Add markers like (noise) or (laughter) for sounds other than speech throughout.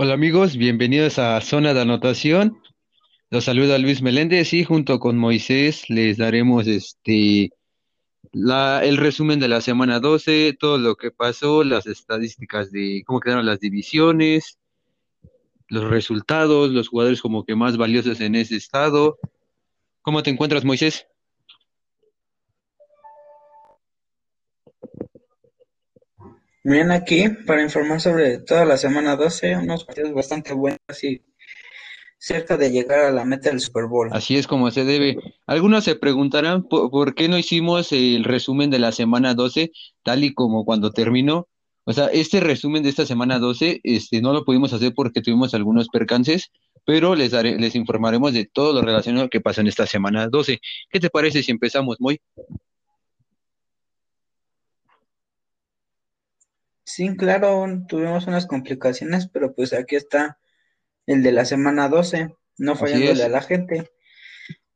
Hola amigos, bienvenidos a Zona de Anotación. Los saluda Luis Meléndez y junto con Moisés les daremos este la, el resumen de la semana 12, todo lo que pasó, las estadísticas de cómo quedaron las divisiones, los resultados, los jugadores como que más valiosos en ese estado. ¿Cómo te encuentras, Moisés? Bien, aquí para informar sobre toda la semana 12, unos partidos bastante buenos y cerca de llegar a la meta del Super Bowl. Así es como se debe. Algunos se preguntarán por, por qué no hicimos el resumen de la semana 12 tal y como cuando terminó. O sea, este resumen de esta semana 12 este, no lo pudimos hacer porque tuvimos algunos percances, pero les, les informaremos de todo lo relacionado que pasó en esta semana 12. ¿Qué te parece si empezamos, Moy? Sí, claro, tuvimos unas complicaciones, pero pues aquí está el de la semana 12, no fallándole a la gente.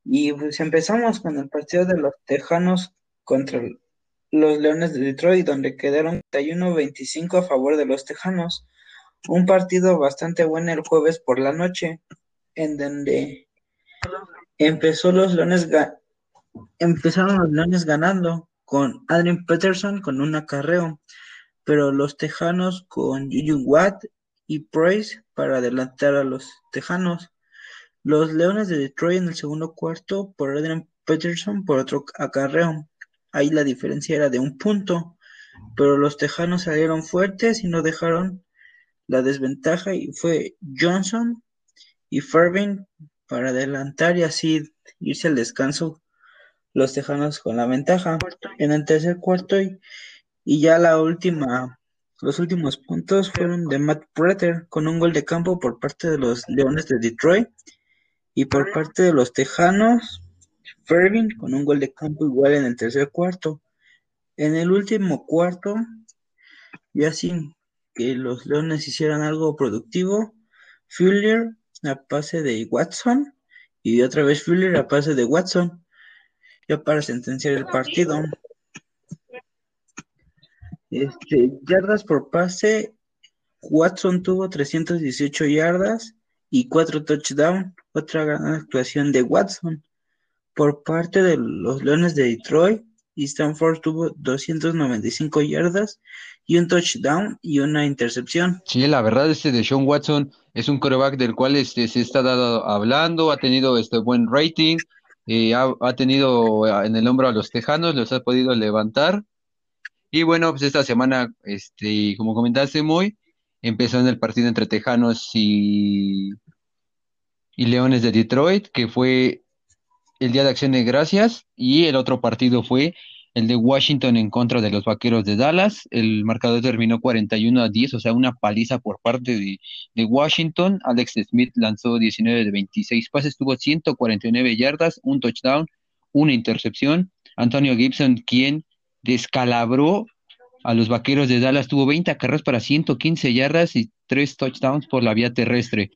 Y pues empezamos con el partido de los Tejanos contra los Leones de Detroit, donde quedaron 31-25 a favor de los Tejanos. Un partido bastante bueno el jueves por la noche, en donde empezó los Leones empezaron los Leones ganando con Adrian Peterson con un acarreo, pero los Tejanos con Juju Watt y Price para adelantar a los Tejanos. Los Leones de Detroit en el segundo cuarto por Adrian Peterson por otro acarreo. Ahí la diferencia era de un punto, pero los Tejanos salieron fuertes y no dejaron la desventaja y fue Johnson y Fairbairn para adelantar y así irse al descanso los Tejanos con la ventaja. En el tercer cuarto y, y ya la última, los últimos puntos fueron de Matt Prater con un gol de campo por parte de los Leones de Detroit y por parte de los Tejanos, Fairbairn con un gol de campo igual en el tercer cuarto. En el último cuarto, ya sin que los Leones hicieran algo productivo, Fuller a pase de Watson y otra vez Fuller a pase de Watson, ya para sentenciar el partido. Este, yardas por pase, Watson tuvo 318 yardas y 4 touchdowns, otra gran actuación de Watson. Por parte de los Leones de Detroit, Stanford tuvo 295 yardas y un touchdown y una intercepción. Sí, la verdad, este de Sean Watson es un coreback del cual este, se está dado, hablando, ha tenido este buen rating, eh, ha, ha tenido eh, en el hombro a los Tejanos, los ha podido levantar. Y bueno, pues esta semana, este, como comentaste muy, empezó en el partido entre Tejanos y, y Leones de Detroit, que fue el Día de Acción de Gracias, y el otro partido fue el de Washington en contra de los Vaqueros de Dallas. El marcador terminó 41 a 10, o sea, una paliza por parte de, de Washington. Alex Smith lanzó 19 de 26 pases, tuvo 149 yardas, un touchdown, una intercepción. Antonio Gibson, quien descalabró a los Vaqueros de Dallas, tuvo 20 carreras para 115 yardas y 3 touchdowns por la vía terrestre.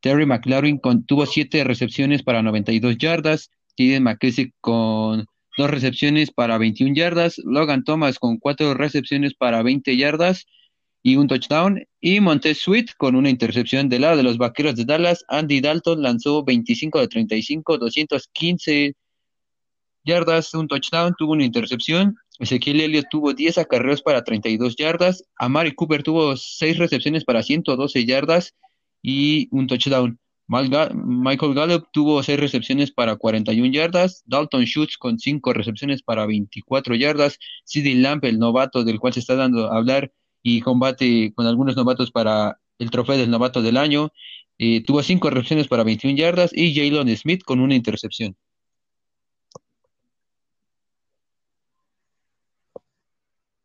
Terry McLaurin tuvo 7 recepciones para 92 yardas. Jaden McKissick con dos recepciones para 21 yardas, Logan Thomas con cuatro recepciones para 20 yardas y un touchdown, y Montez Sweet con una intercepción del lado de los Vaqueros de Dallas. Andy Dalton lanzó 25 de 35, 215 yardas, un touchdown, tuvo una intercepción. Ezequiel Elliott tuvo 10 acarreos para 32 yardas. Amari Cooper tuvo 6 recepciones para 112 yardas y un touchdown. Michael Gallup tuvo 6 recepciones para 41 yardas. Dalton Schultz con 5 recepciones para 24 yardas. CeeDee Lamb, el novato del cual se está dando a hablar y combate con algunos novatos para el trofeo del novato del año, eh, tuvo 5 recepciones para 21 yardas. Y Jalen Smith con una intercepción.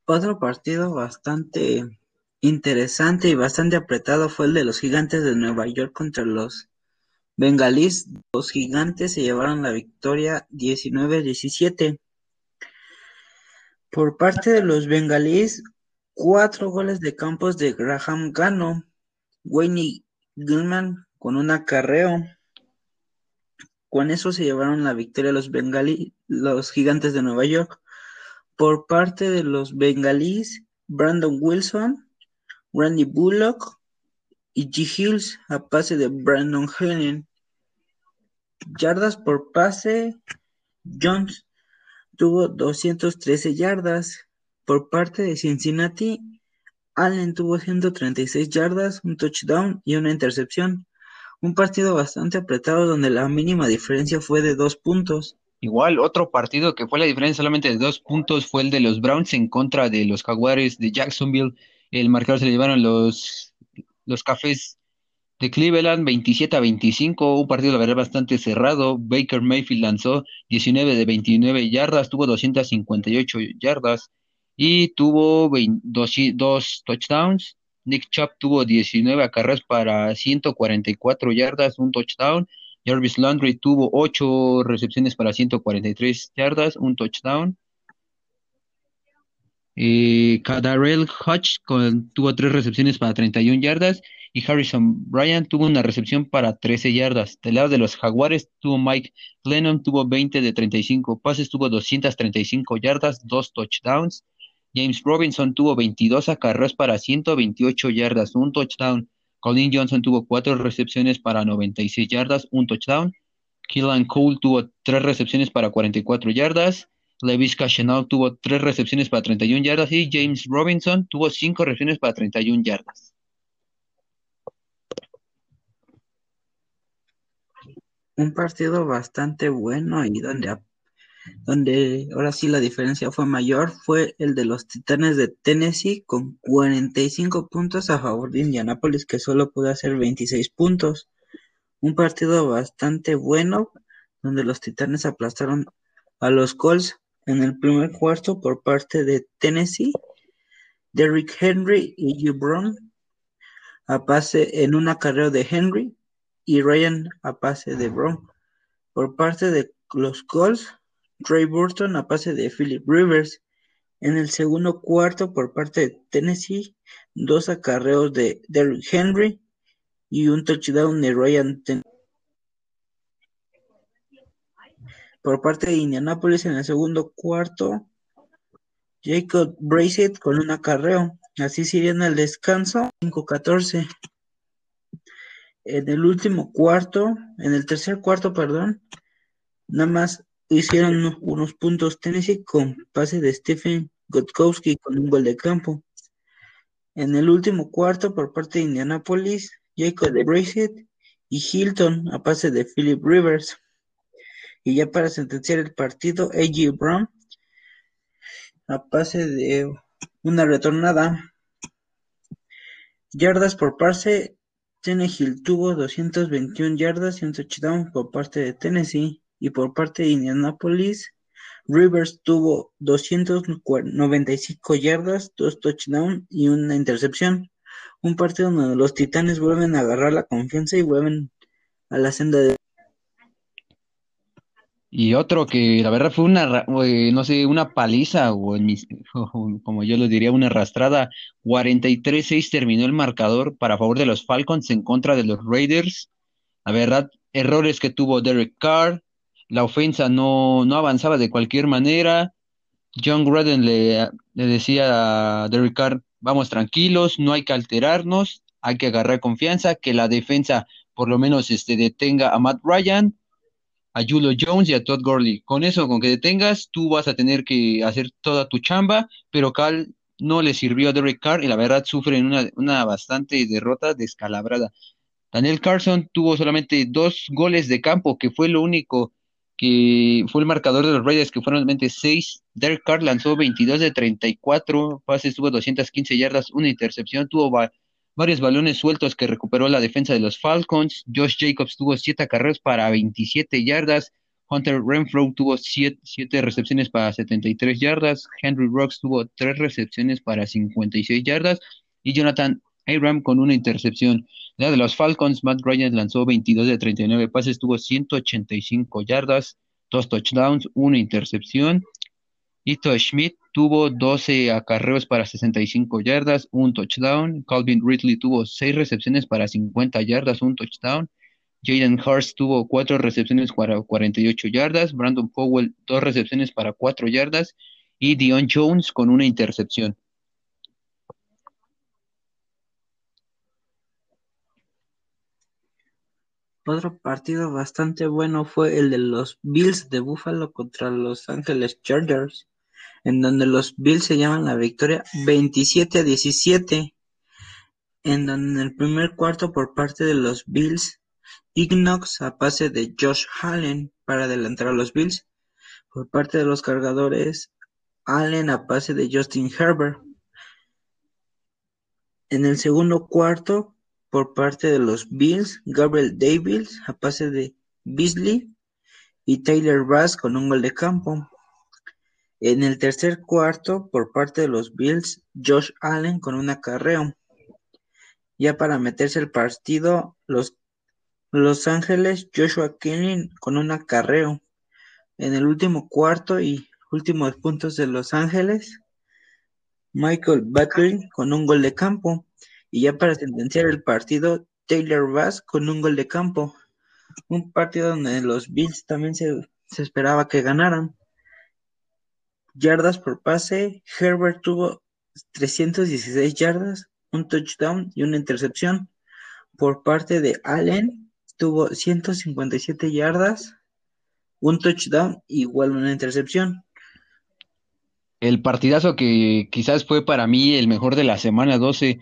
Otro partido bastante interesante y bastante apretado fue el de los Gigantes de Nueva York contra los Bengalís. Los Gigantes se llevaron la victoria 19-17. Por parte de los Bengalís, cuatro goles de campos de Graham Gano, Wayne Gilman con un acarreo. Con eso se llevaron la victoria los Bengalí, los Gigantes de Nueva York. Por parte de los Bengalís, Brandon Wilson, Randy Bullock y G. Hills a pase de Brandon Helen. Yardas por pase, Jones tuvo 213 yardas. Por parte de Cincinnati, Allen tuvo 136 yardas, un touchdown y una intercepción. Un partido bastante apretado donde la mínima diferencia fue de dos puntos. Igual, otro partido que fue la diferencia solamente de dos puntos fue el de los Browns en contra de los Jaguares de Jacksonville. El marcador se le llevaron los, los Cafés de Cleveland 27 a 25, un partido la verdad bastante cerrado. Baker Mayfield lanzó 19 de 29 yardas, tuvo 258 yardas y tuvo dos, touchdowns. Nick Chubb tuvo 19 acarreos para 144 yardas, un touchdown. Jarvis Landry tuvo 8 recepciones para 143 yardas, un touchdown. Eh, Kadarel Hodge tuvo 3 recepciones para 31 yardas y Harrison Bryant tuvo una recepción para 13 yardas. Del lado de los Jaguares tuvo Mike Glennon, tuvo 20 de 35 pases, tuvo 235 yardas, 2 touchdowns. James Robinson tuvo 22 acarreos para 128 yardas, un touchdown. Colin Johnson tuvo 4 recepciones para 96 yardas, un touchdown. Killan Cole tuvo 3 recepciones para 44 yardas. Levis Cashenau tuvo 3 recepciones para 31 yardas y James Robinson tuvo 5 recepciones para 31 yardas. Un partido bastante bueno y donde donde ahora sí la diferencia fue mayor, fue el de los Titanes de Tennessee con 45 puntos a favor de Indianapolis, que solo pudo hacer 26 puntos. Un partido bastante bueno, donde los Titanes aplastaron a los Colts en el primer cuarto por parte de Tennessee. Derrick Henry y Hugh Brown a pase en una carrera de Henry y Ryan a pase de Brown. Por parte de los Colts, Trey Burton a pase de Philip Rivers. En el segundo cuarto, por parte de Tennessee, dos acarreos de Derrick Henry y un touchdown de Ryan Por parte de Indianapolis, en el segundo cuarto, Jacob Bracet con un acarreo. Así en el descanso, 5-14. En el último cuarto, en el tercer cuarto, perdón, nada más hicieron unos puntos Tennessee con pase de Stephen Gotkowski con un gol de campo. En el último cuarto, por parte de Indianapolis, Jacob de y Hilton a pase de Philip Rivers. Y ya para sentenciar el partido, A.G. Brown a pase de una retornada. Yardas por pase, Tennessee tuvo 221 yardas y un touchdown por parte de Tennessee y por parte de Indianapolis, Rivers tuvo 295 yardas, dos touchdowns y una intercepción. Un partido donde los Titanes vuelven a agarrar la confianza y vuelven a la senda de... Y otro que la verdad fue una, eh, no sé, una paliza, o, en (laughs) como yo lo diría, una arrastrada. 43-6 terminó el marcador para favor de los Falcons en contra de los Raiders. La verdad, errores que tuvo Derek Carr, la ofensa no, no avanzaba de cualquier manera. John Gruden le, decía a Derek Carr, vamos tranquilos, no hay que alterarnos, hay que agarrar confianza, que la defensa por lo menos este, detenga a Matt Ryan, a Julio Jones y a Todd Gurley. Con eso, con que detengas, tú vas a tener que hacer toda tu chamba, pero Cal no le sirvió a Derek Carr y la verdad sufre una, una bastante derrota descalabrada. Daniel Carson tuvo solamente dos goles de campo, que fue lo único que fue el marcador de los Raiders, que fueron realmente 6. Derek Carr lanzó 22 de 34 pases, tuvo 215 yardas, una intercepción, tuvo varios balones sueltos que recuperó la defensa de los Falcons. Josh Jacobs tuvo 7 carreras para 27 yardas. Hunter Renfro tuvo 7, recepciones para 73 yardas. Henry Rocks tuvo 3 recepciones para 56 yardas. Y Jonathan Aram con una intercepción. La de los Falcons, Matt Ryan lanzó 22 de 39 pases, tuvo 185 yardas, dos touchdowns, una intercepción. Ito Schmidt tuvo 12 acarreos para 65 yardas, un touchdown. Calvin Ridley tuvo 6 recepciones para 50 yardas, un touchdown. Jaden Hurst tuvo 4 recepciones para 48 yardas. Brandon Powell 2 recepciones para 4 yardas. Y Dion Jones con una intercepción. Otro partido bastante bueno fue el de los Bills de Buffalo contra Los Angeles Chargers, en donde los Bills se llaman la victoria 27 a 17, en donde en el primer cuarto por parte de los Bills, Ignox a pase de Josh Allen para adelantar a los Bills, por parte de los cargadores, Allen a pase de Justin Herbert. En el segundo cuarto, por parte de los Bills, Gabriel Davis a pase de Beasley y Taylor Bass con un gol de campo. En el tercer cuarto, por parte de los Bills, Josh Allen con un acarreo. Ya para meterse el partido, los Los Ángeles, Joshua Kenny con un acarreo. En el último cuarto y últimos puntos de Los Ángeles, Michael Butler con un gol de campo. Y ya para sentenciar el partido, Taylor Bass con un gol de campo. Un partido donde los Bills también se, se esperaba que ganaran. Yardas por pase, Herbert tuvo 316 yardas, un touchdown y una intercepción. Por parte de Allen, tuvo 157 yardas, un touchdown, igual una intercepción. El partidazo que quizás fue para mí el mejor de la semana 12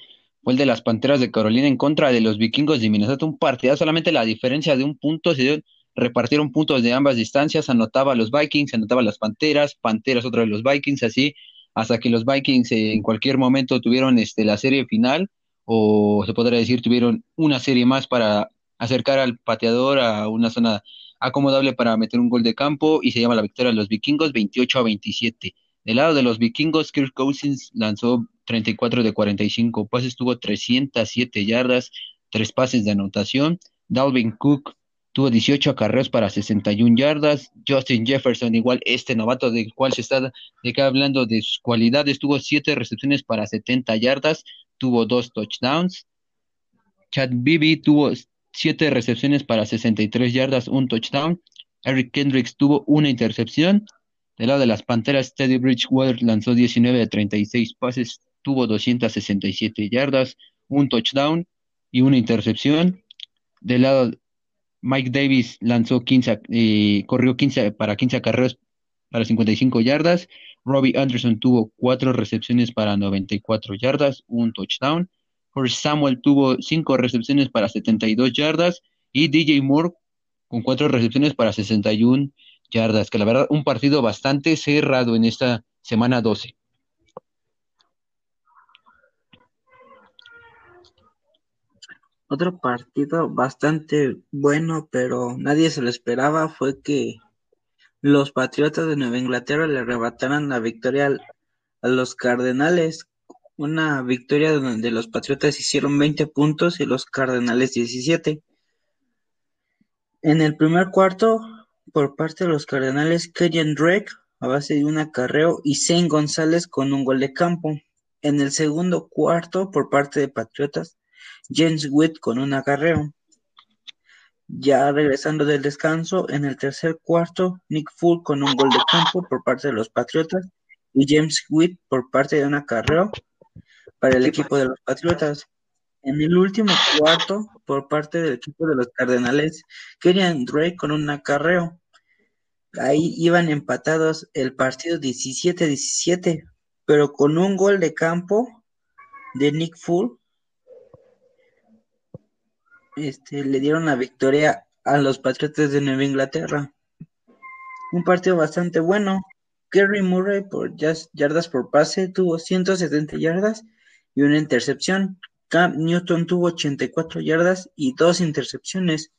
el de las Panteras de Carolina en contra de los Vikingos de Minnesota. Un partidazo, solamente la diferencia de un punto se dio, repartieron puntos de ambas distancias, anotaba a los Vikings, anotaba a las Panteras, Panteras otra de los Vikings, así hasta que los Vikings en cualquier momento tuvieron este, la serie final o se podría decir tuvieron una serie más para acercar al pateador a una zona acomodable para meter un gol de campo y se llama la victoria de los vikingos 28 a 27. Del lado de los vikingos, Kirk Cousins lanzó 34 de 45 pases, tuvo 307 yardas, tres pases de anotación. Dalvin Cook tuvo 18 acarreos para 61 yardas. Justin Jefferson, igual este novato del cual se está de acá hablando de sus cualidades, tuvo 7 recepciones para 70 yardas, tuvo dos touchdowns. Chad Bibi tuvo 7 recepciones para 63 yardas, un touchdown. Eric Kendricks tuvo una intercepción. Del lado de las Panteras, Teddy Bridgewater lanzó 19 de 36 pases, tuvo 267 yardas, un touchdown y una intercepción. Del lado Mike Davis lanzó 15, eh, corrió 15 para 15 carreras para 55 yardas. Robbie Anderson tuvo 4 recepciones para 94 yardas, un touchdown. Jorge Samuel tuvo 5 recepciones para 72 yardas y DJ Moore con 4 recepciones para 61 yardas, que la verdad un partido bastante cerrado en esta semana 12. Otro partido bastante bueno, pero nadie se lo esperaba, fue que los Patriotas de Nueva Inglaterra le arrebataran la victoria a los Cardenales. Una victoria donde los Patriotas hicieron 20 puntos y los Cardenales 17. En el primer cuarto, por parte de los Cardenales, Kenyon Drake a base de un acarreo y Zane González con un gol de campo. En el segundo cuarto, por parte de Patriotas, James Witt con un acarreo. Ya regresando del descanso, en el tercer cuarto, Nick Full con un gol de campo por parte de los Patriotas y James Witt por parte de un acarreo para el equipo de los Patriotas. En el último cuarto, por parte del equipo de los Cardenales, Kenyan Drake con un acarreo. Ahí iban empatados el partido 17-17, pero con un gol de campo de Nick Full este, le dieron la victoria a los Patriotas de Nueva Inglaterra. Un partido bastante bueno. Kerry Murray por yardas por pase tuvo 170 yardas y una intercepción. Cam Newton tuvo 84 yardas y dos intercepciones.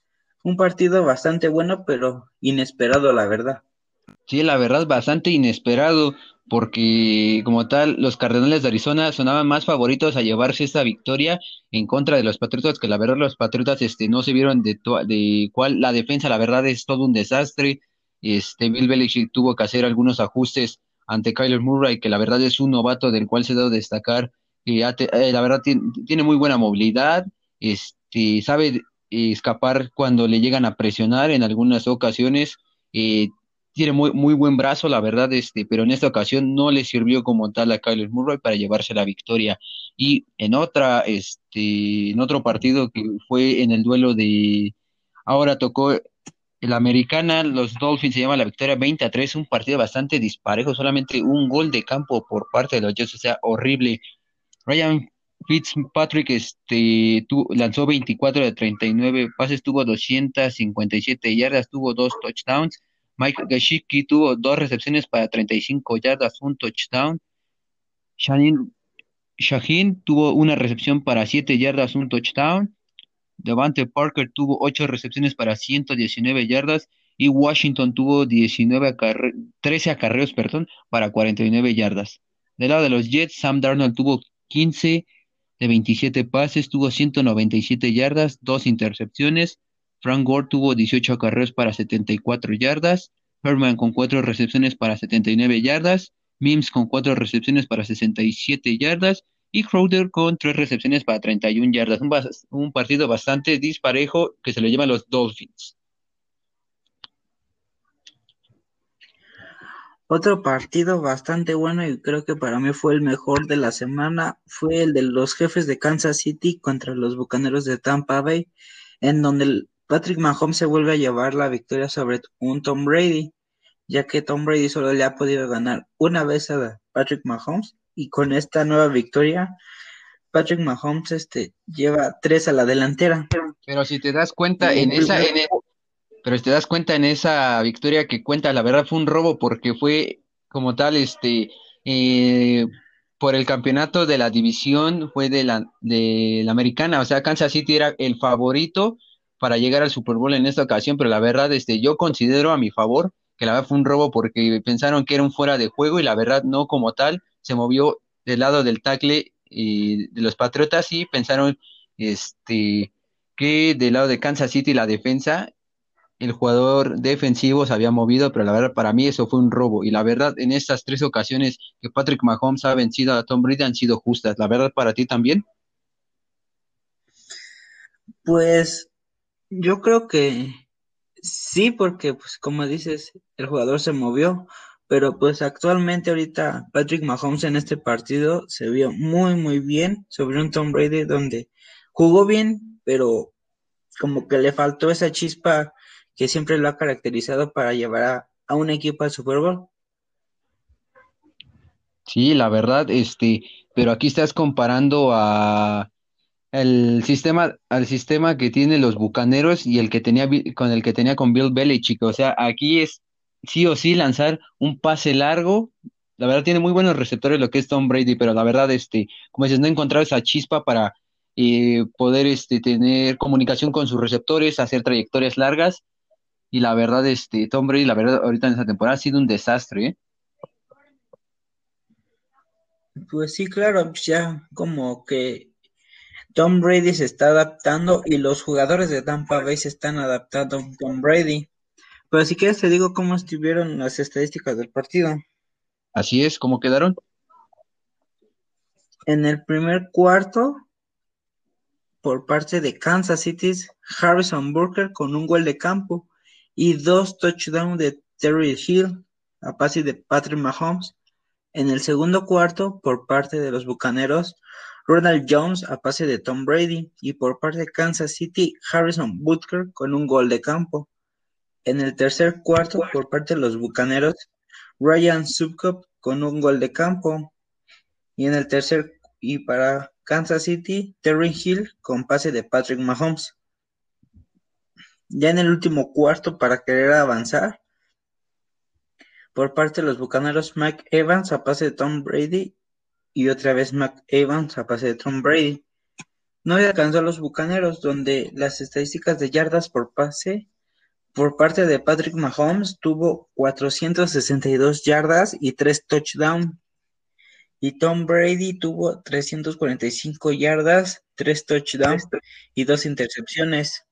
Un partido bastante bueno, pero inesperado, la verdad. Sí, la verdad, bastante inesperado, porque como tal, los Cardenales de Arizona sonaban más favoritos a llevarse esta victoria en contra de los Patriotas, que la verdad los Patriotas este, no se vieron de, de cuál la defensa, la verdad es todo un desastre. Este, Bill Belichick tuvo que hacer algunos ajustes ante Kyler Murray, que la verdad es un novato del cual se debe destacar. que ha eh, la verdad tiene, muy buena movilidad, este, sabe escapar cuando le llegan a presionar en algunas ocasiones. eh, tiene muy, muy buen brazo, la verdad, este, pero en esta ocasión no le sirvió como tal a Kyler Murray para llevarse la victoria. Y en otra, este, en otro partido que fue en el duelo de Ahora tocó la americana, los Dolphins se llama la victoria 20 a 3, un partido bastante disparejo, solamente un gol de campo por parte de los Jets, o sea, horrible. Ryan Fitzpatrick este, lanzó 24 de 39 pases, tuvo 257 yardas, tuvo dos touchdowns. Mike Gashiki tuvo dos recepciones para 35 yardas, un touchdown. Shaheen tuvo una recepción para 7 yardas, un touchdown. Devante Parker tuvo 8 recepciones para 119 yardas y Washington tuvo 19 13 acarreos perdón, para 49 yardas. Del lado de los Jets, Sam Darnold tuvo 15 de 27 pases, tuvo 197 yardas, 2 intercepciones. Frank Gore tuvo 18 acarreos para 74 yardas. Herman con 4 recepciones para 79 yardas. Mims con 4 recepciones para 67 yardas y Crowder con tres recepciones para 31 yardas. Un, un partido bastante disparejo que se le llama los Dolphins. Otro partido bastante bueno y creo que para mí fue el mejor de la semana fue el de los jefes de Kansas City contra los Bucaneros de Tampa Bay, en donde Patrick Mahomes se vuelve a llevar la victoria sobre un Tom Brady, ya que Tom Brady solo le ha podido ganar una vez a Patrick Mahomes y con esta nueva victoria, Patrick Mahomes este, lleva tres a la delantera. Pero si te das cuenta en esa, e, pero si te das cuenta en esa victoria que cuenta, la verdad fue un robo porque fue como tal, este, eh, por el campeonato de la división fue de la, de la americana, o sea, Kansas City era el favorito para llegar al Super Bowl en esta ocasión, pero la verdad, este, yo considero a mi favor que la verdad fue un robo porque pensaron que era un fuera de juego y la verdad no como tal, se movió del lado del tackle y de los Patriotas y pensaron este que del lado de Kansas City la defensa el jugador defensivo se había movido, pero la verdad para mí eso fue un robo. Y la verdad, en estas tres ocasiones que Patrick Mahomes ha vencido a Tom Brady han sido justas. La verdad para ti también. Pues yo creo que sí, porque pues como dices, el jugador se movió, pero pues actualmente ahorita Patrick Mahomes en este partido se vio muy muy bien sobre un Tom Brady donde jugó bien, pero como que le faltó esa chispa que siempre lo ha caracterizado para llevar a, un equipo al Super Bowl. Sí, la verdad, este, pero aquí estás comparando a el sistema, al sistema que tiene los Bucaneros y el que tenía con el que tenía con Bill Belichick. O sea, aquí es sí o sí lanzar un pase largo. La verdad tiene muy buenos receptores lo que es Tom Brady, pero la verdad, este, como dices, no encontrar esa chispa para eh, poder este, tener comunicación con sus receptores, hacer trayectorias largas. Y la verdad, este, Tom Brady, la verdad, ahorita en esta temporada ha sido un desastre. ¿eh? Pues sí, claro, ya como que Tom Brady se está adaptando y los jugadores de Tampa Bay se están adaptando a Tom Brady. Pero si quieres te digo cómo estuvieron las estadísticas del partido. Así es, ¿cómo quedaron? En el primer cuarto, por parte de Kansas City, Harrison Burker con un gol de campo y dos touchdowns de Terry Hill a pase de Patrick Mahomes. En el segundo cuarto, por parte de los Bucaneros, Ronald Jones a pase de Tom Brady y por parte de Kansas City, Harrison Butker con un gol de campo. En el tercer cuarto, por parte de los Bucaneros, Ryan Subcop con un gol de campo. Y en el tercer, y para Kansas City, Terry Hill con pase de Patrick Mahomes. Ya en el último cuarto, para querer avanzar, por parte de los Bucaneros, Mike Evans a pase de Tom Brady y otra vez Mike Evans a pase de Tom Brady. No alcanzó a los Bucaneros, donde las estadísticas de yardas por pase por parte de Patrick Mahomes tuvo 462 yardas y 3 touchdowns. Y Tom Brady tuvo 345 yardas, 3 touchdowns y 2 intercepciones.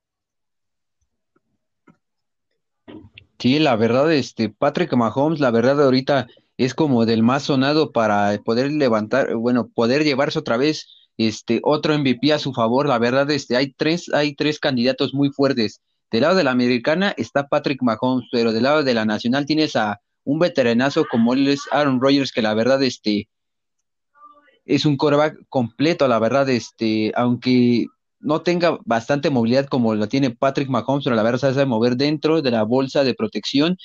Sí, la verdad, este Patrick Mahomes, la verdad ahorita es como del más sonado para poder levantar, bueno, poder llevarse otra vez este otro MVP a su favor. La verdad, este hay tres, hay tres candidatos muy fuertes del lado de la americana está Patrick Mahomes, pero del lado de la nacional tienes a un veteranazo como él es Aaron Rodgers, que la verdad este es un coreback completo, la verdad, este, aunque no tenga bastante movilidad como lo tiene Patrick Mahomes, pero la verdad se sabe mover dentro de la bolsa de protección.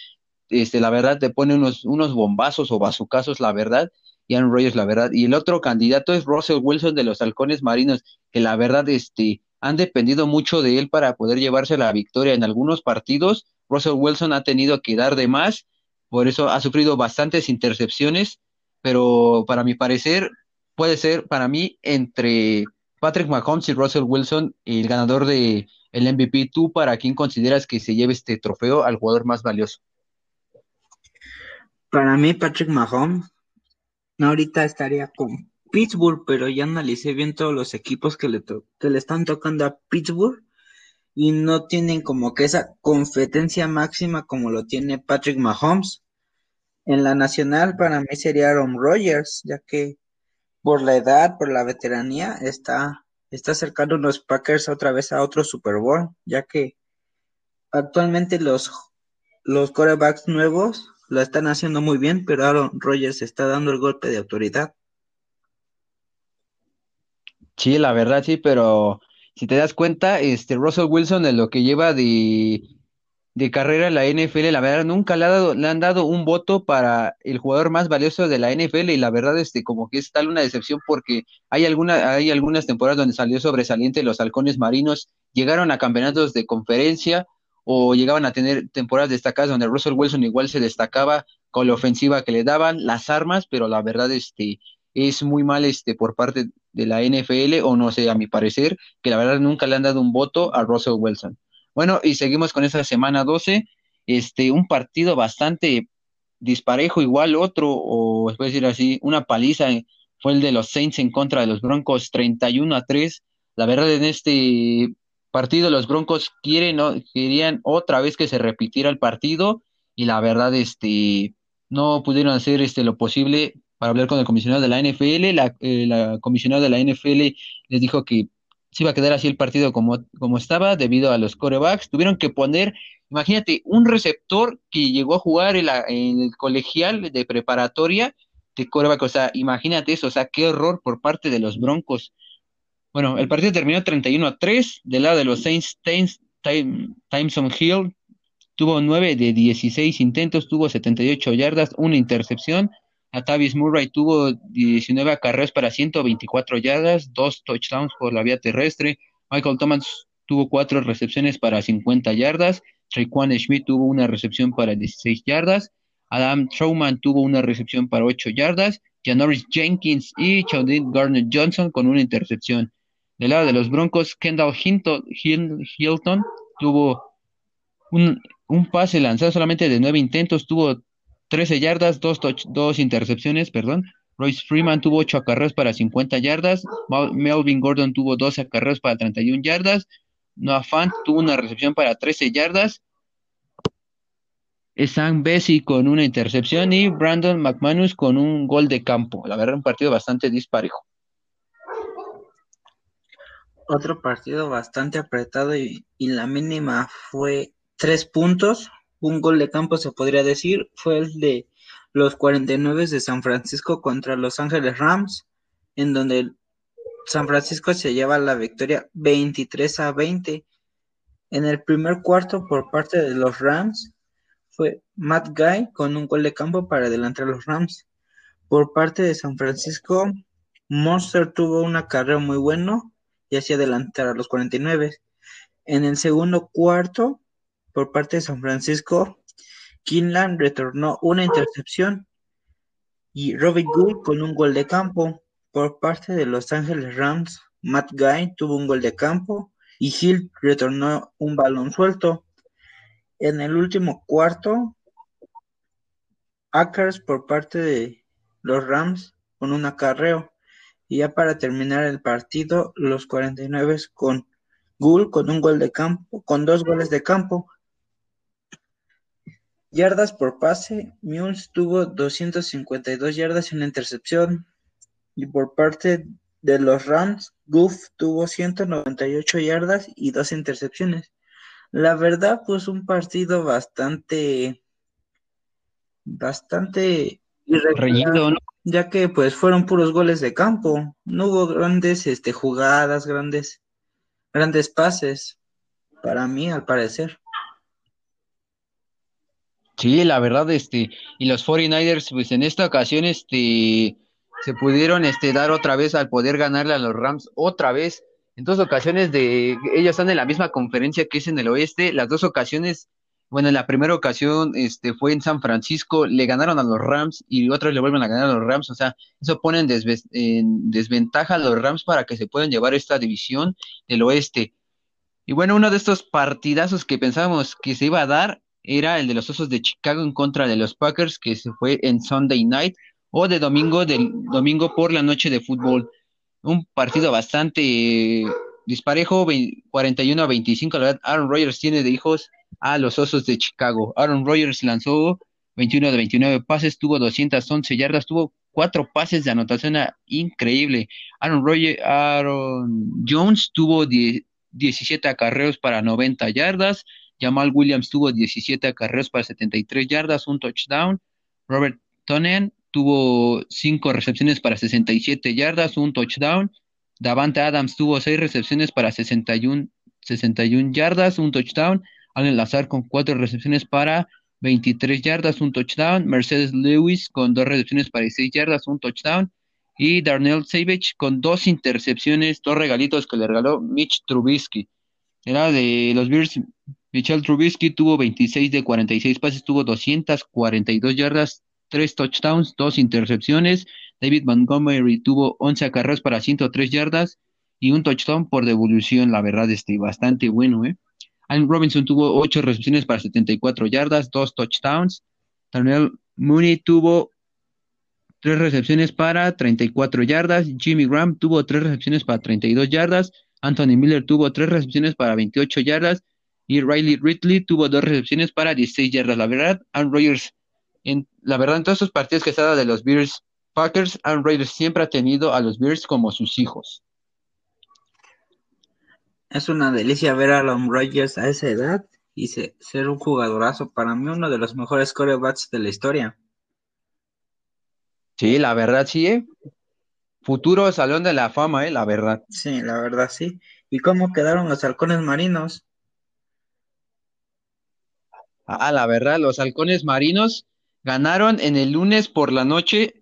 Este, la verdad te pone unos, unos bombazos o bazucazos, la verdad. Y Aaron Rodgers, la verdad. Y el otro candidato es Russell Wilson de los Halcones Marinos, que la verdad este, han dependido mucho de él para poder llevarse la victoria en algunos partidos. Russell Wilson ha tenido que dar de más, por eso ha sufrido bastantes intercepciones, pero para mi parecer puede ser para mí entre Patrick Mahomes y Russell Wilson el ganador de el MVP. ¿Tú para quién consideras que se lleve este trofeo al jugador más valioso? Para mí Patrick Mahomes ahorita estaría con Pittsburgh, pero ya analicé bien todos los equipos que le, que le están tocando a Pittsburgh y no tienen como que esa competencia máxima como lo tiene Patrick Mahomes. En la nacional para mí sería Aaron Rodgers, ya que por la edad, por la veteranía, está, está acercando los Packers otra vez a otro Super Bowl, ya que actualmente los, los corebacks nuevos lo están haciendo muy bien, pero Aaron Rodgers está dando el golpe de autoridad. Sí, la verdad sí, pero si te das cuenta, este Russell Wilson en lo que lleva de, de carrera en la NFL, la verdad nunca le, ha dado, le han dado un voto para el jugador más valioso de la NFL y la verdad este como que es tal una decepción porque hay alguna, hay algunas temporadas donde salió sobresaliente los halcones marinos, llegaron a campeonatos de conferencia o llegaban a tener temporadas destacadas donde Russell Wilson igual se destacaba con la ofensiva que le daban, las armas, pero la verdad este es muy mal este por parte de la NFL o no sé, a mi parecer, que la verdad nunca le han dado un voto a Russell Wilson. Bueno, y seguimos con esa semana 12, este un partido bastante disparejo, igual otro o puede decir así, una paliza fue el de los Saints en contra de los Broncos 31 a 3. La verdad en este partido los Broncos quieren querían otra vez que se repitiera el partido y la verdad este no pudieron hacer este lo posible para hablar con el comisionado de la NFL. La, eh, la comisionada de la NFL les dijo que se iba a quedar así el partido como, como estaba debido a los corebacks. Tuvieron que poner, imagínate, un receptor que llegó a jugar en, en el colegial de preparatoria de coreback. O sea, imagínate eso, o sea, qué error por parte de los Broncos. Bueno, el partido terminó 31 a 3 del lado de los Saints. Timeson Hill tuvo 9 de 16 intentos, tuvo 78 yardas, una intercepción. Atavis Murray tuvo 19 acarreos para 124 yardas, dos touchdowns por la vía terrestre. Michael Thomas tuvo cuatro recepciones para 50 yardas. Traquan Schmidt tuvo una recepción para 16 yardas. Adam Trauman tuvo una recepción para 8 yardas. Janoris Jenkins y Chaudin Garner Johnson con una intercepción. Del lado de los Broncos, Kendall Hilton, tuvo un, un pase lanzado solamente de nueve intentos, tuvo 13 yardas, dos, dos intercepciones, perdón. Royce Freeman tuvo 8 acarreos para 50 yardas. Melvin Gordon tuvo 12 acarreos para 31 yardas. Noah Fant tuvo una recepción para 13 yardas. Sam Bessie con una intercepción y Brandon McManus con un gol de campo. La verdad, un partido bastante disparejo. Otro partido bastante apretado y, y la mínima fue tres puntos un gol de campo se podría decir, fue el de los 49 de San Francisco contra Los Ángeles Rams, en donde San Francisco se lleva la victoria 23 a 20. En el primer cuarto por parte de los Rams fue Matt Guy con un gol de campo para adelantar a los Rams. Por parte de San Francisco, Monster tuvo una carrera muy buena y hacía adelantar a los 49. En el segundo cuarto, por parte de San Francisco, Kinlan retornó una intercepción y Robbie Gould con un gol de campo. Por parte de Los Ángeles Rams, Matt Guy tuvo un gol de campo y Hill retornó un balón suelto. En el último cuarto, Akers por parte de los Rams con un acarreo. Y ya para terminar el partido, los 49 con Gould con un gol de campo, con dos goles de campo Yardas por pase, Mules tuvo 252 yardas y una intercepción. Y por parte de los Rams, Goof tuvo 198 yardas y dos intercepciones. La verdad, pues un partido bastante, bastante irregular, ya que pues fueron puros goles de campo. No hubo grandes este, jugadas, grandes grandes pases, para mí, al parecer. Sí, la verdad, este, y los 49ers, pues en esta ocasión, este, se pudieron, este, dar otra vez al poder ganarle a los Rams otra vez. En dos ocasiones de, ellos están en la misma conferencia que es en el oeste, las dos ocasiones, bueno, en la primera ocasión, este, fue en San Francisco, le ganaron a los Rams y otra vez le vuelven a ganar a los Rams, o sea, eso pone en, en desventaja a los Rams para que se puedan llevar esta división del oeste. Y bueno, uno de estos partidazos que pensábamos que se iba a dar era el de los Osos de Chicago en contra de los Packers, que se fue en Sunday Night o de domingo, del domingo por la noche de fútbol. Un partido bastante eh, disparejo, 41 a 25. La verdad, Aaron Rodgers tiene de hijos a los Osos de Chicago. Aaron Rodgers lanzó 21 de 29 pases, tuvo 211 yardas, tuvo cuatro pases de anotación increíble. Aaron, Rodgers, Aaron Jones tuvo 17 acarreos para 90 yardas. Jamal Williams tuvo 17 acarreos para 73 yardas, un touchdown. Robert Tonen tuvo 5 recepciones para 67 yardas, un touchdown. Davante Adams tuvo 6 recepciones para 61, 61 yardas, un touchdown. Allen Lazar con 4 recepciones para 23 yardas, un touchdown. Mercedes Lewis con 2 recepciones para 16 yardas, un touchdown. Y Darnell Savage con 2 intercepciones, 2 regalitos que le regaló Mitch Trubisky. Era de los Bears Michel Trubisky tuvo 26 de 46 pases, tuvo 242 yardas, 3 touchdowns, 2 intercepciones. David Montgomery tuvo 11 acarreos para 103 yardas y un touchdown por devolución, la verdad, este, bastante bueno, ¿eh? Allen Robinson tuvo 8 recepciones para 74 yardas, 2 touchdowns. Daniel Mooney tuvo 3 recepciones para 34 yardas. Jimmy Graham tuvo 3 recepciones para 32 yardas. Anthony Miller tuvo 3 recepciones para 28 yardas y Riley Ridley tuvo dos recepciones para 16 yardas. La verdad, Aaron Rodgers, en, la verdad, en todos estos partidos que se ha dado de los Bears Packers, Aaron Rodgers siempre ha tenido a los Bears como sus hijos. Es una delicia ver a Aaron Rodgers a esa edad y ser un jugadorazo. Para mí, uno de los mejores corebacks de la historia. Sí, la verdad, sí, ¿eh? Futuro salón de la fama, ¿eh? La verdad. Sí, la verdad, sí. ¿Y cómo quedaron los halcones marinos? Ah, la verdad, los halcones marinos ganaron en el lunes por la noche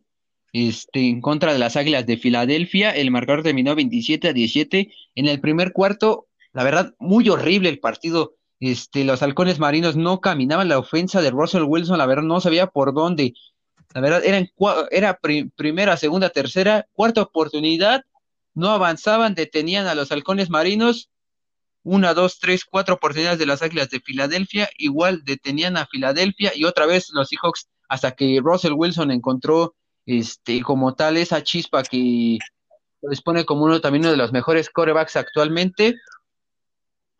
este, en contra de las Águilas de Filadelfia. El marcador terminó 27 a 17. En el primer cuarto, la verdad, muy horrible el partido. Este, los halcones marinos no caminaban la ofensa de Russell Wilson, la verdad, no sabía por dónde. La verdad, era, era primera, segunda, tercera, cuarta oportunidad. No avanzaban, detenían a los halcones marinos una, dos, tres, cuatro oportunidades de las Águilas de Filadelfia, igual detenían a Filadelfia y otra vez los Seahawks hasta que Russell Wilson encontró este como tal esa chispa que lo dispone como uno también uno de los mejores corebacks actualmente.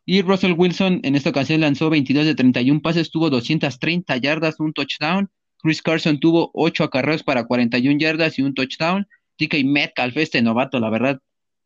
Y Russell Wilson en esta ocasión lanzó 22 de 31 pases, tuvo 230 yardas, un touchdown. Chris Carson tuvo 8 acarreos para 41 yardas y un touchdown. DK Metcalf, este novato, la verdad,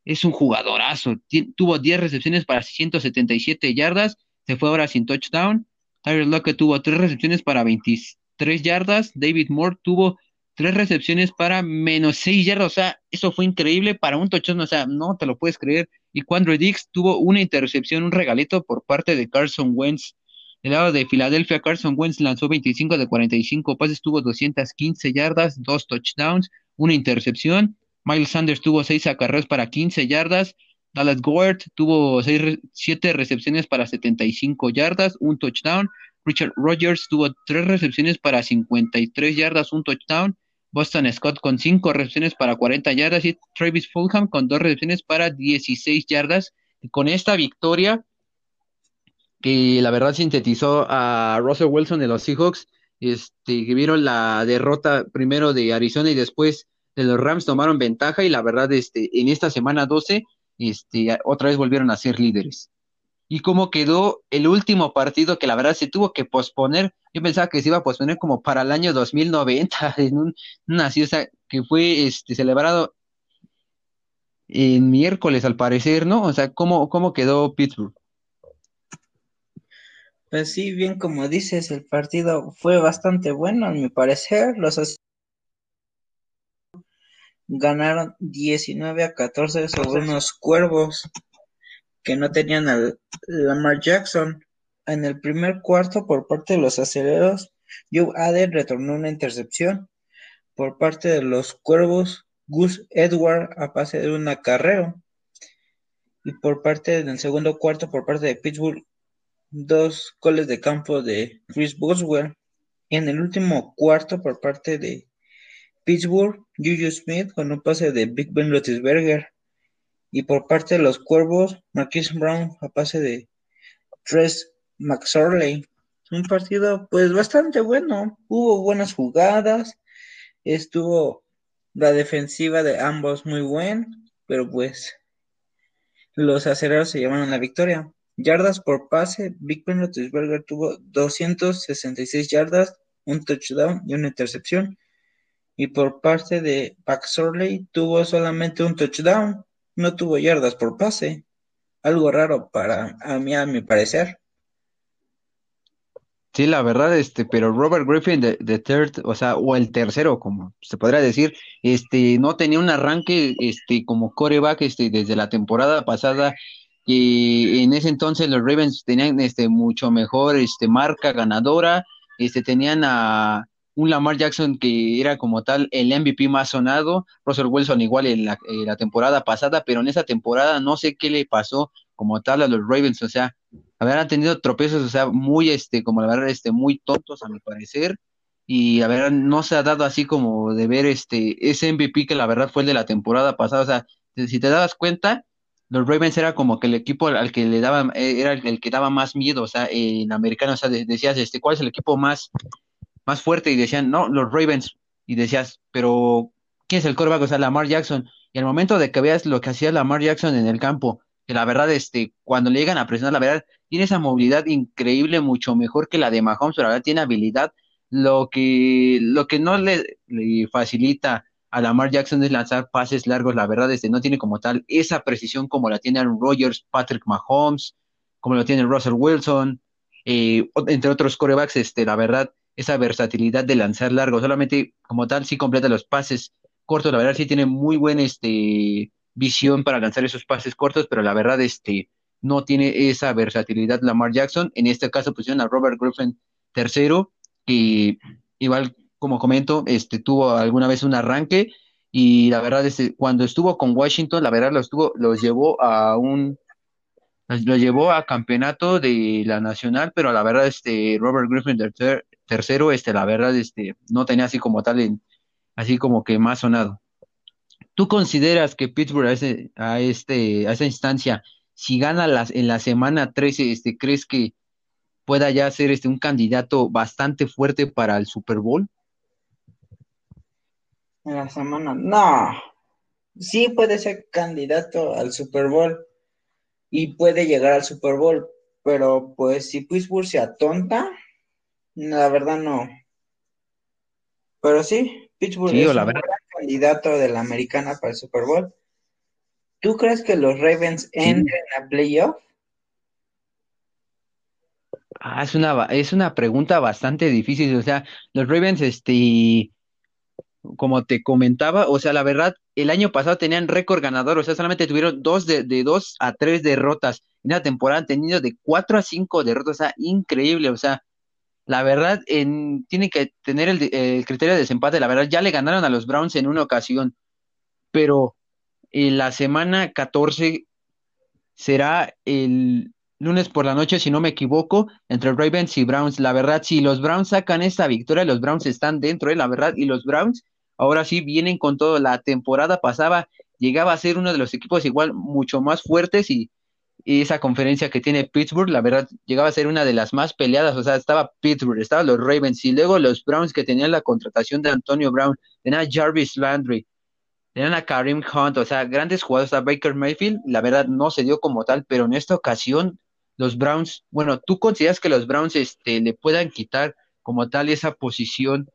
es un jugadorazo. tuvo 10 recepciones para 177 yardas, se fue ahora sin touchdown. Tyler Lockett tuvo 3 recepciones para 23 yardas. David Moore tuvo 3 recepciones para menos 6 yardas. O sea, eso fue increíble para un touchdown. O sea, no te lo puedes creer. Y Quandre Dix tuvo una intercepción, un regalito por parte de Carson Wentz. Del lado de Filadelfia, Carson Wentz lanzó 25 de 45 pases, tuvo 215 yardas, 2 touchdowns, una intercepción. Miles Sanders tuvo seis acarreos para 15 yardas. Dallas Gord tuvo siete recepciones para 75 yardas, un touchdown. Richard Rogers tuvo tres recepciones para 53 yardas, un touchdown. Boston Scott con cinco recepciones para 40 yardas y Travis Fulham con dos recepciones para 16 yardas. con esta victoria, que la verdad sintetizó a Russell Wilson de los Seahawks, este, que vieron la derrota primero de Arizona y después de los Rams tomaron ventaja y la verdad, este, en esta semana 12, este, otra vez volvieron a ser líderes. Y cómo quedó el último partido que la verdad se tuvo que posponer, yo pensaba que se iba a posponer como para el año 2090, (laughs) en un, una que fue este, celebrado en miércoles al parecer, ¿no? O sea, ¿cómo, cómo quedó Pittsburgh? Pues sí, bien como dices, el partido fue bastante bueno, a mi parecer. Los ganaron 19 a 14 sobre unos cuervos. Que no tenían a Lamar Jackson. En el primer cuarto, por parte de los aceleros, Joe Aden retornó una intercepción. Por parte de los Cuervos, Gus Edward a pase de un acarreo. Y por parte del segundo cuarto, por parte de Pittsburgh, dos goles de campo de Chris Boswell. Y en el último cuarto, por parte de Pittsburgh, Juju Smith con un pase de Big Ben Roethlisberger. Y por parte de los Cuervos, Marquis Brown a pase de Tres McSorley. Un partido pues bastante bueno. Hubo buenas jugadas. Estuvo la defensiva de ambos muy buena. Pero pues los aceleros se llevaron la victoria. Yardas por pase. Big Ben Roethlisberger tuvo 266 yardas, un touchdown y una intercepción. Y por parte de McSorley tuvo solamente un touchdown no tuvo yardas por pase. Algo raro para a mí, a mi parecer. Sí, la verdad, este, pero Robert Griffin de, third, o sea, o el tercero, como se podría decir, este, no tenía un arranque, este, como coreback, este, desde la temporada pasada, y en ese entonces los Ravens tenían, este, mucho mejor, este, marca ganadora, este, tenían a, un Lamar Jackson que era como tal el MVP más sonado, Russell Wilson igual en la, temporada pasada, pero en esa temporada no sé qué le pasó como tal a los Ravens, o sea, haber tenido tropezos, o sea, muy, este, como la verdad, este, muy tontos a mi parecer, y a ver, no se ha dado así como de ver este, ese MVP que la verdad fue el de la temporada pasada, o sea, si te dabas cuenta, los Ravens era como que el equipo al que le daba, eh, era el, que daba más miedo, o sea, en americano, o sea, decías, este, ¿cuál es el equipo más más fuerte y decían, no, los Ravens. Y decías, pero ¿quién es el quarterback? O sea, Lamar Jackson. Y al momento de que veas lo que hacía Lamar Jackson en el campo, que la verdad, este, cuando le llegan a presionar, la verdad, tiene esa movilidad increíble, mucho mejor que la de Mahomes, pero la verdad tiene habilidad. Lo que, lo que no le, facilita a Lamar Jackson es lanzar pases largos, la verdad, este, no tiene como tal esa precisión como la tiene Aaron Rodgers, Patrick Mahomes, como lo tiene Russell Wilson, eh, entre otros corebacks, este, la verdad, esa versatilidad de lanzar largo, solamente como tal sí completa los pases cortos, la verdad sí tiene muy buena este, visión para lanzar esos pases cortos, pero la verdad este, no tiene esa versatilidad Lamar Jackson, en este caso pusieron a Robert Griffin tercero, que igual como comento, este, tuvo alguna vez un arranque y la verdad este, cuando estuvo con Washington, la verdad lo estuvo, los llevó a un lo llevó a campeonato de la nacional, pero la verdad este Robert Griffin tercero tercero, este, la verdad, este, no tenía así como tal, así como que más sonado. ¿Tú consideras que Pittsburgh a, ese, a, este, a esa instancia, si gana las, en la semana 13, este, crees que pueda ya ser este, un candidato bastante fuerte para el Super Bowl? En la semana, no. Sí puede ser candidato al Super Bowl y puede llegar al Super Bowl, pero pues si Pittsburgh se atonta, la verdad no. Pero sí, Pittsburgh es un gran candidato de la americana para el Super Bowl. ¿Tú crees que los Ravens entren a playoff? Ah, es una, es una pregunta bastante difícil. O sea, los Ravens, este, como te comentaba, o sea, la verdad, el año pasado tenían récord ganador, o sea, solamente tuvieron dos de, de dos a tres derrotas. En la temporada han tenido de cuatro a cinco derrotas, o sea, increíble, o sea, la verdad, en, tiene que tener el, criterio de desempate. La verdad, ya le ganaron a los Browns en una ocasión, pero la semana 14 será el lunes por la noche, si no me equivoco, entre Ravens y Browns. La verdad, si los Browns sacan esta victoria, los Browns están dentro, ¿eh? la verdad, y los Browns ahora sí vienen con todo. La temporada pasada llegaba a ser uno de los equipos igual mucho más fuertes y y esa conferencia que tiene Pittsburgh, la verdad, llegaba a ser una de las más peleadas, o sea, estaba Pittsburgh, estaban los Ravens y luego los Browns que tenían la contratación de Antonio Brown, tenían a Jarvis Landry, tenían a Karim Hunt, o sea, grandes jugadores, a Baker Mayfield, la verdad no se dio como tal, pero en esta ocasión los Browns, bueno, ¿tú consideras que los Browns este, le puedan quitar como tal esa posición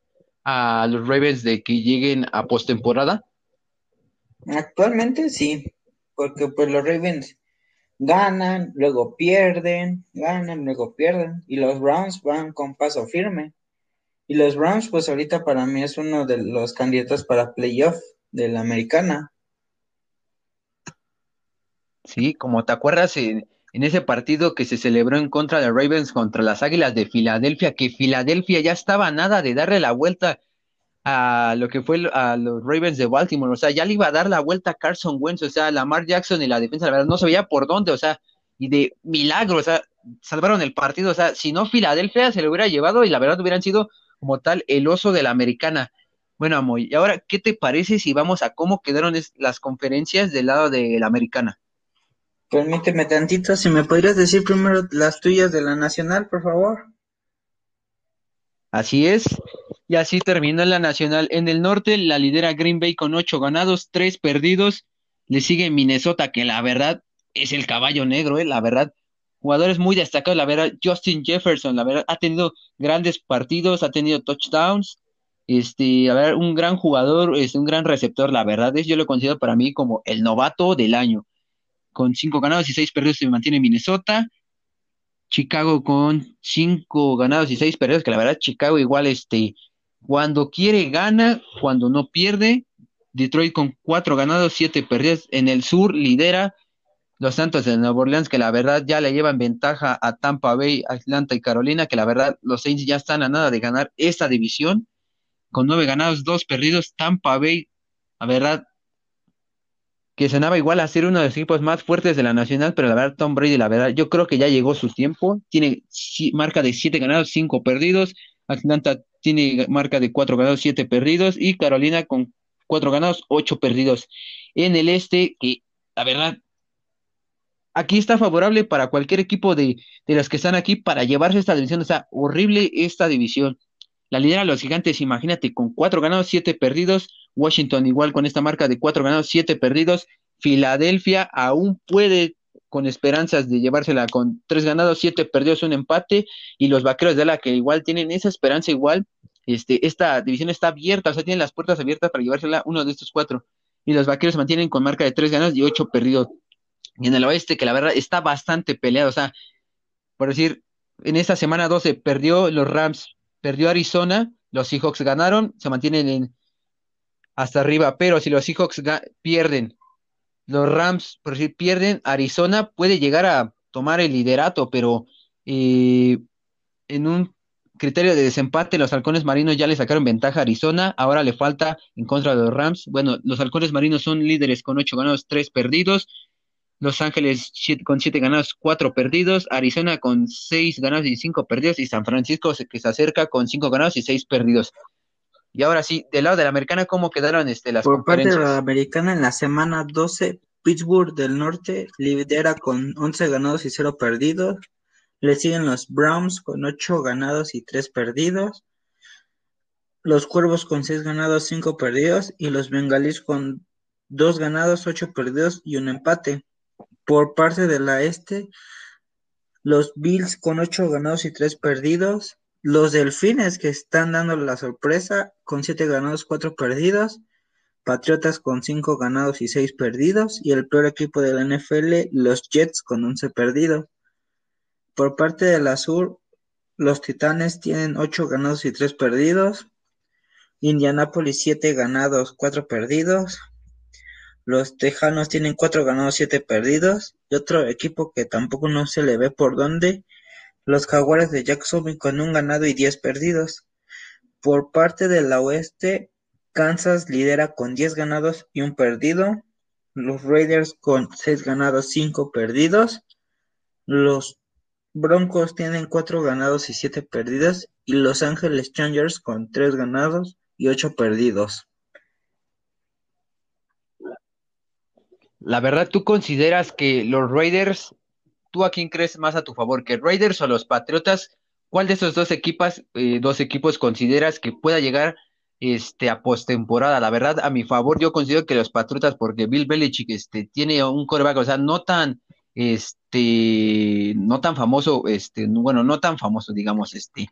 a los Ravens de que lleguen a postemporada? Actualmente sí, porque pues los Ravens ganan, luego pierden, ganan, luego pierden, y los Browns van con paso firme. Y los Browns, pues ahorita para mí es uno de los candidatos para playoff de la americana. Sí, como te acuerdas en, en ese partido que se celebró en contra de Ravens contra las Águilas de Filadelfia, que Filadelfia ya estaba nada de darle la vuelta a lo que fue a los Ravens de Baltimore, o sea, ya le iba a dar la vuelta a Carson Wentz, o sea, Lamar Jackson y la defensa, la verdad, no sabía por dónde, o sea, y de milagro, o sea, salvaron el partido, o sea, si no Filadelfia se lo hubiera llevado y la verdad hubieran sido como tal el oso de la americana. Bueno, Amoy, y ahora, ¿qué te parece si vamos a cómo quedaron las conferencias del lado de la americana? Permíteme tantito, si me podrías decir primero las tuyas de la nacional, por favor. Así es. Y así terminó la nacional. En el norte la lidera Green Bay con ocho ganados, tres perdidos. Le sigue Minnesota, que la verdad es el caballo negro, ¿eh? la verdad. Jugadores muy destacados, la verdad. Justin Jefferson, la verdad, ha tenido grandes partidos, ha tenido touchdowns. Este, a ver, un gran jugador, es un gran receptor, la verdad es, yo lo considero para mí como el novato del año. Con cinco ganados y seis perdidos se mantiene Minnesota. Chicago con cinco ganados y seis perdidos, que la verdad Chicago igual este, cuando quiere gana, cuando no pierde. Detroit con cuatro ganados, siete perdidos. En el sur lidera los Santos de Nueva Orleans, que la verdad ya le llevan ventaja a Tampa Bay, Atlanta y Carolina, que la verdad los Saints ya están a nada de ganar esta división. Con nueve ganados, dos perdidos. Tampa Bay, la verdad, que sonaba igual a ser uno de los equipos más fuertes de la nacional, pero la verdad, Tom Brady, la verdad, yo creo que ya llegó su tiempo. Tiene marca de siete ganados, cinco perdidos. Atlanta tiene marca de cuatro ganados, siete perdidos. Y Carolina con cuatro ganados, ocho perdidos. En el este, que la verdad, aquí está favorable para cualquier equipo de, de los que están aquí para llevarse esta división. Está horrible esta división. La lidera los gigantes, imagínate, con cuatro ganados, siete perdidos. Washington igual con esta marca de cuatro ganados, siete perdidos. Filadelfia aún puede con esperanzas de llevársela con tres ganados, siete perdidos, un empate. Y los vaqueros de la que igual tienen esa esperanza igual. Este, esta división está abierta, o sea, tienen las puertas abiertas para llevársela uno de estos cuatro. Y los vaqueros se mantienen con marca de tres ganados y ocho perdidos. Y en el oeste, que la verdad está bastante peleado, o sea, por decir, en esta semana 12 perdió los Rams perdió Arizona, los Seahawks ganaron, se mantienen en, hasta arriba, pero si los Seahawks pierden, los Rams, por si pierden, Arizona puede llegar a tomar el liderato, pero eh, en un criterio de desempate, los halcones marinos ya le sacaron ventaja a Arizona, ahora le falta en contra de los Rams. Bueno, los halcones marinos son líderes con ocho ganados, tres perdidos. Los Ángeles con siete ganados, cuatro perdidos, Arizona con seis ganados y cinco perdidos, y San Francisco que se acerca con cinco ganados y seis perdidos. Y ahora sí, del lado de la americana, ¿cómo quedaron este, las Por parte de la americana, en la semana 12, Pittsburgh del Norte lidera con 11 ganados y cero perdidos. Le siguen los Browns con ocho ganados y tres perdidos. Los Cuervos con seis ganados, cinco perdidos. Y los Bengalíes con dos ganados, ocho perdidos y un empate. Por parte de la este, los Bills con ocho ganados y tres perdidos. Los Delfines que están dando la sorpresa con siete ganados, cuatro perdidos. Patriotas con cinco ganados y seis perdidos. Y el peor equipo de la NFL, los Jets con once perdidos. Por parte de la sur, los Titanes tienen ocho ganados y tres perdidos. Indianapolis siete ganados, cuatro perdidos. Los Tejanos tienen cuatro ganados, siete perdidos. Y otro equipo que tampoco no se le ve por dónde, los Jaguares de Jacksonville con un ganado y diez perdidos. Por parte de la oeste, Kansas lidera con diez ganados y un perdido. Los Raiders con seis ganados, cinco perdidos. Los Broncos tienen cuatro ganados y siete perdidos. Y Los Ángeles Changers con tres ganados y ocho perdidos. La verdad, ¿tú consideras que los Raiders, tú a quién crees más a tu favor, que Raiders o los Patriotas? ¿Cuál de esos dos equipas, eh, dos equipos consideras que pueda llegar este, a postemporada? La verdad, a mi favor, yo considero que los Patriotas, porque Bill Belichick este, tiene un coreback, o sea, no tan, este, no tan famoso, este, bueno, no tan famoso, digamos, este,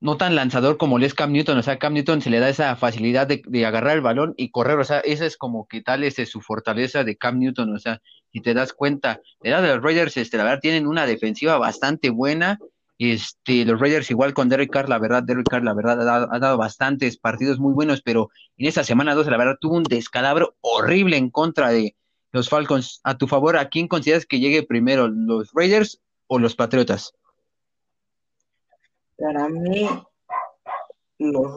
no tan lanzador como lo es Cam Newton, o sea, Cam Newton se le da esa facilidad de, agarrar el balón y correr, o sea, esa es como que tal es su fortaleza de Cam Newton, o sea, si te das cuenta, la edad de los Raiders, este, la verdad, tienen una defensiva bastante buena, este, los Raiders igual con Derek Carr, la verdad, Derek Carr, la verdad, ha dado, bastantes partidos muy buenos, pero en esa semana 12, la verdad, tuvo un descalabro horrible en contra de, los Falcons. A tu favor, ¿a quién consideras que llegue primero, los Raiders o los Patriotas? Para mí, los,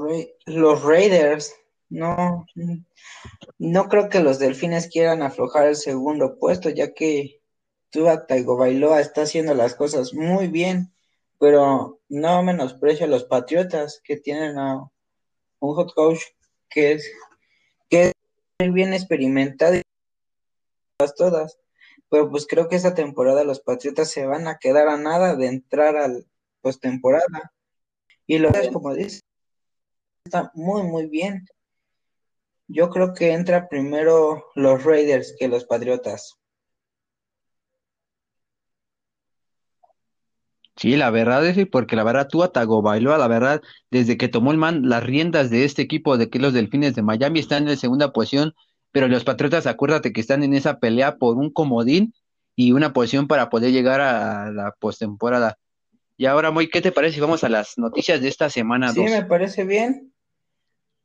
los Raiders, no, no creo que los Delfines quieran aflojar el segundo puesto, ya que Tua Bailoa está haciendo las cosas muy bien, pero no menosprecio a los Patriotas que tienen a un hot coach que es, que es bien experimentado y todas. Pero pues creo que esta temporada los Patriotas se van a quedar a nada de entrar al postemporada. Y lo es como dice, está muy muy bien. Yo creo que entra primero los Raiders que los Patriotas. Sí, la verdad es porque la verdad tú Tagovailoa, la verdad, desde que tomó el man las riendas de este equipo de que los Delfines de Miami están en la segunda posición, pero los Patriotas, acuérdate que están en esa pelea por un comodín y una posición para poder llegar a la postemporada. Y ahora, Moy, ¿qué te parece si vamos a las noticias de esta semana? Sí, me parece bien.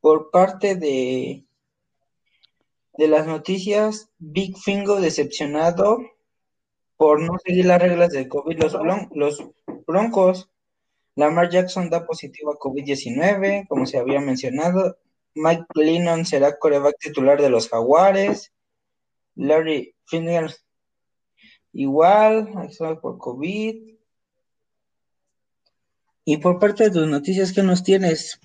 Por parte de, de las noticias, Big Fingo decepcionado por no seguir las reglas del COVID. Los, los Broncos, Lamar Jackson da positivo a COVID-19, como se había mencionado. Mike Lennon será coreback titular de los Jaguares. Larry Finger igual, por COVID. Y por parte de tus noticias, ¿qué nos tienes?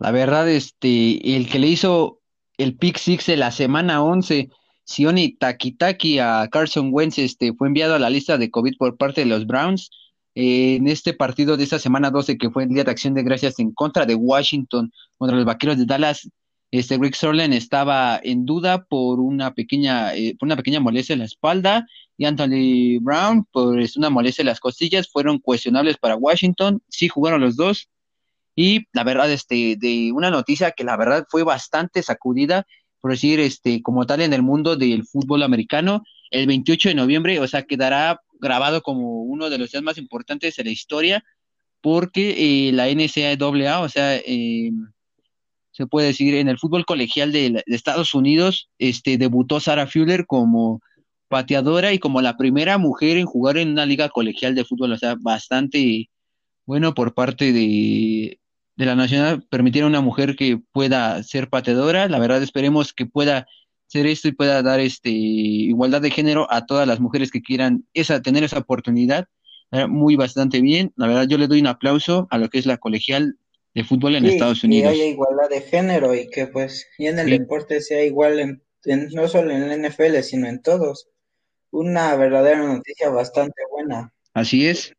La verdad, este, el que le hizo el pick six de la semana 11, Sioni Takitaki a Carson Wentz, este, fue enviado a la lista de COVID por parte de los Browns. Eh, en este partido de esta semana 12, que fue el día de acción de gracias en contra de Washington contra los vaqueros de Dallas, este Rick Sorlen estaba en duda por una pequeña, eh, por una pequeña molestia en la espalda y Anthony Brown por una molestia en las costillas fueron cuestionables para Washington. Sí jugaron los dos. Y la verdad, este, de una noticia que la verdad fue bastante sacudida, por decir, este, como tal en el mundo del fútbol americano, el 28 de noviembre, o sea, quedará grabado como uno de los días más importantes de la historia, porque eh, la NCAA, o sea, eh, se puede decir, en el fútbol colegial de, Estados Unidos, este, debutó Sarah Fuller como pateadora y como la primera mujer en jugar en una liga colegial de fútbol, o sea, bastante bueno por parte de, de la Nacional permitir a una mujer que pueda ser pateadora. La verdad esperemos que pueda ser esto y pueda dar este igualdad de género a todas las mujeres que quieran esa tener esa oportunidad. Muy bastante bien. La verdad yo le doy un aplauso a lo que es la colegial de fútbol en Estados Unidos. Que haya igualdad de género y que pues y en el deporte sea igual en, no solo en el NFL sino en todos una verdadera noticia bastante buena. Así es.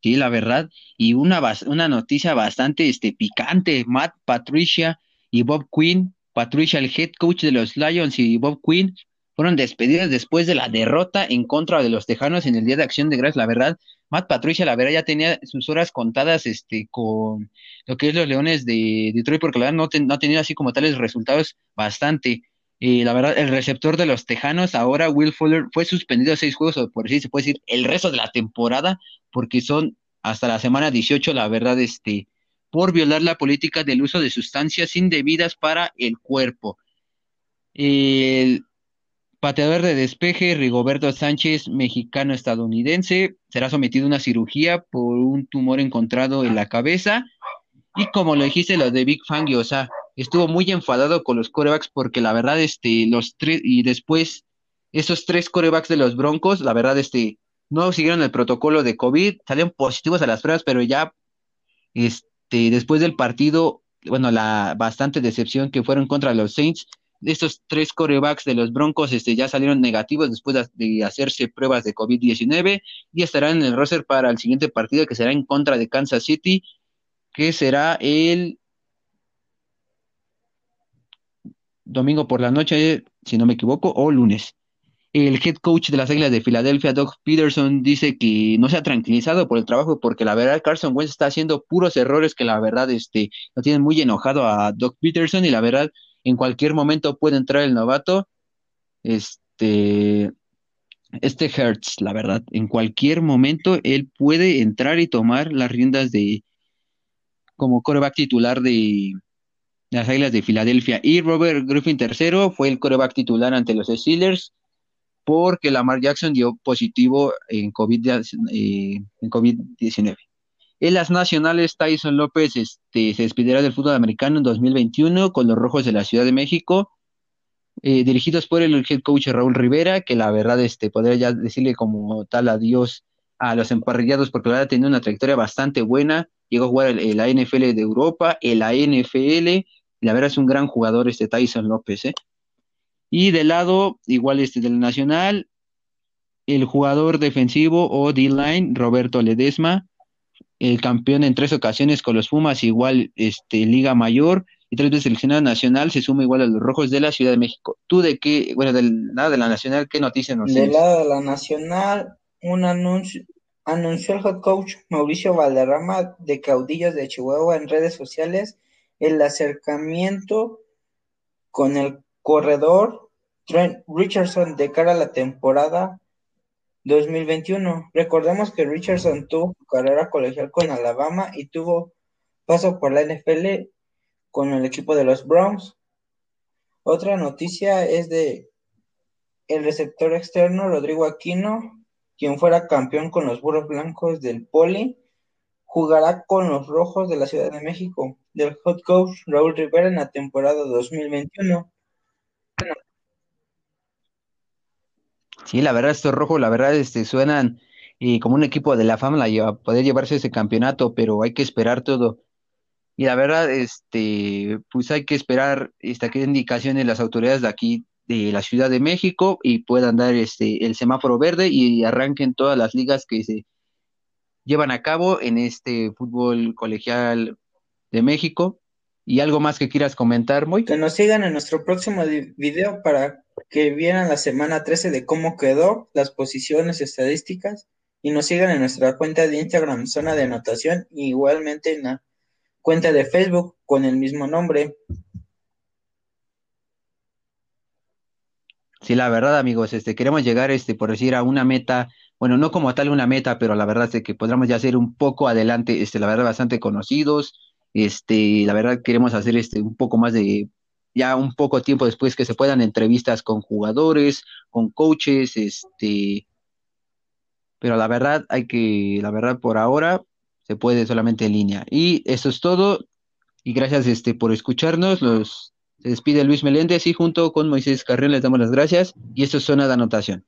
Sí, la verdad. Y una, una noticia bastante este, picante. Matt, Patricia y Bob Quinn. Patricia, el head coach de los Lions, y Bob Quinn fueron despedidas después de la derrota en contra de los Tejanos en el Día de Acción de Gracias. La verdad, Matt Patricia, la verdad, ya tenía sus horas contadas este, con lo que es los Leones de Detroit, porque la verdad no, no ha tenido así como tales resultados bastante. Y la verdad, el receptor de los Tejanos, ahora Will Fuller, fue suspendido seis juegos, o por así se puede decir, el resto de la temporada, porque son hasta la semana 18, la verdad, este, por violar la política del uso de sustancias indebidas para el cuerpo. El pateador de despeje, Rigoberto Sánchez, mexicano-estadounidense, será sometido a una cirugía por un tumor encontrado en la cabeza. Y como lo dijiste, lo de Big Fangio, o sea, estuvo muy enfadado con los corebacks porque la verdad, este, los tres, y después esos tres corebacks de los Broncos, la verdad, este, no siguieron el protocolo de COVID, salieron positivos a las pruebas, pero ya, este, después del partido, bueno, la bastante decepción que fueron contra los Saints, estos tres corebacks de los Broncos este, ya salieron negativos después de, hacerse pruebas de COVID-19 y estarán en el roster para el siguiente partido que será en contra de Kansas City, que será el domingo por la noche, si no me equivoco, o lunes. El head coach de las Águilas de Filadelfia, Doug Peterson, dice que no se ha tranquilizado por el trabajo porque la verdad Carson Wentz está haciendo puros errores que la verdad este, lo tienen muy enojado a Doug Peterson y la verdad en cualquier momento puede entrar el novato, este, este Hertz, la verdad, en cualquier momento él puede entrar y tomar las riendas de como coreback titular de, las Águilas de Filadelfia. Y Robert Griffin III fue el coreback titular ante los Steelers porque Lamar Jackson dio positivo en COVID-19. COVID en las nacionales, Tyson López este, se despidirá del fútbol americano en 2021 con los Rojos de la Ciudad de México, eh, dirigidos por el head coach Raúl Rivera, que la verdad este, podría ya decirle como tal adiós a los emparrillados porque la verdad tenido una trayectoria bastante buena, llegó a jugar en la NFL de Europa, en la NFL, y la verdad es un gran jugador este Tyson López. ¿eh? Y del lado, igual este del Nacional, el jugador defensivo o D-line, Roberto Ledesma, el campeón en tres ocasiones con los Pumas, igual este, Liga Mayor, y tres veces seleccionado nacional, se suma igual a los Rojos de la Ciudad de México. ¿Tú de qué, bueno, del lado de la Nacional, qué noticias nos Del lado de la Nacional, un anuncio, anunció el head coach Mauricio Valderrama de Caudillos de Chihuahua en redes sociales el acercamiento con el corredor Trent Richardson de cara a la temporada 2021. Recordemos que Richardson tuvo carrera colegial con Alabama y tuvo paso por la NFL con el equipo de los Browns. Otra noticia es de el receptor externo Rodrigo Aquino, quien fuera campeón con los Burros Blancos del Poli, jugará con los Rojos de la Ciudad de México, del hot coach Raúl Rivera en la temporada 2021. Sí, la verdad, estos rojos, la verdad, este, suenan eh, como un equipo de la fama a poder llevarse ese campeonato, pero hay que esperar todo. Y la verdad, este, pues hay que esperar esta que indicaciones las autoridades de aquí de la Ciudad de México y puedan dar este el semáforo verde y arranquen todas las ligas que se llevan a cabo en este fútbol colegial de México. ¿Y algo más que quieras comentar, Moy? Que nos sigan en nuestro próximo video para que vieran la semana 13 de cómo quedó, las posiciones estadísticas, y nos sigan en nuestra cuenta de Instagram, Zona de Anotación, y igualmente en la cuenta de Facebook con el mismo nombre. Sí, la verdad, amigos, este, queremos llegar, este, por decir, a una meta, bueno, no como tal una meta, pero la verdad es que podamos ya ser un poco adelante, este, la verdad, bastante conocidos, este, la verdad queremos hacer este un poco más de ya un poco tiempo después que se puedan entrevistas con jugadores, con coaches, este, pero la verdad hay que, la verdad por ahora se puede solamente en línea. Y eso es todo. Y gracias este por escucharnos. Los se despide Luis Meléndez y junto con Moisés Carrión les damos las gracias. Y esto es zona de anotación.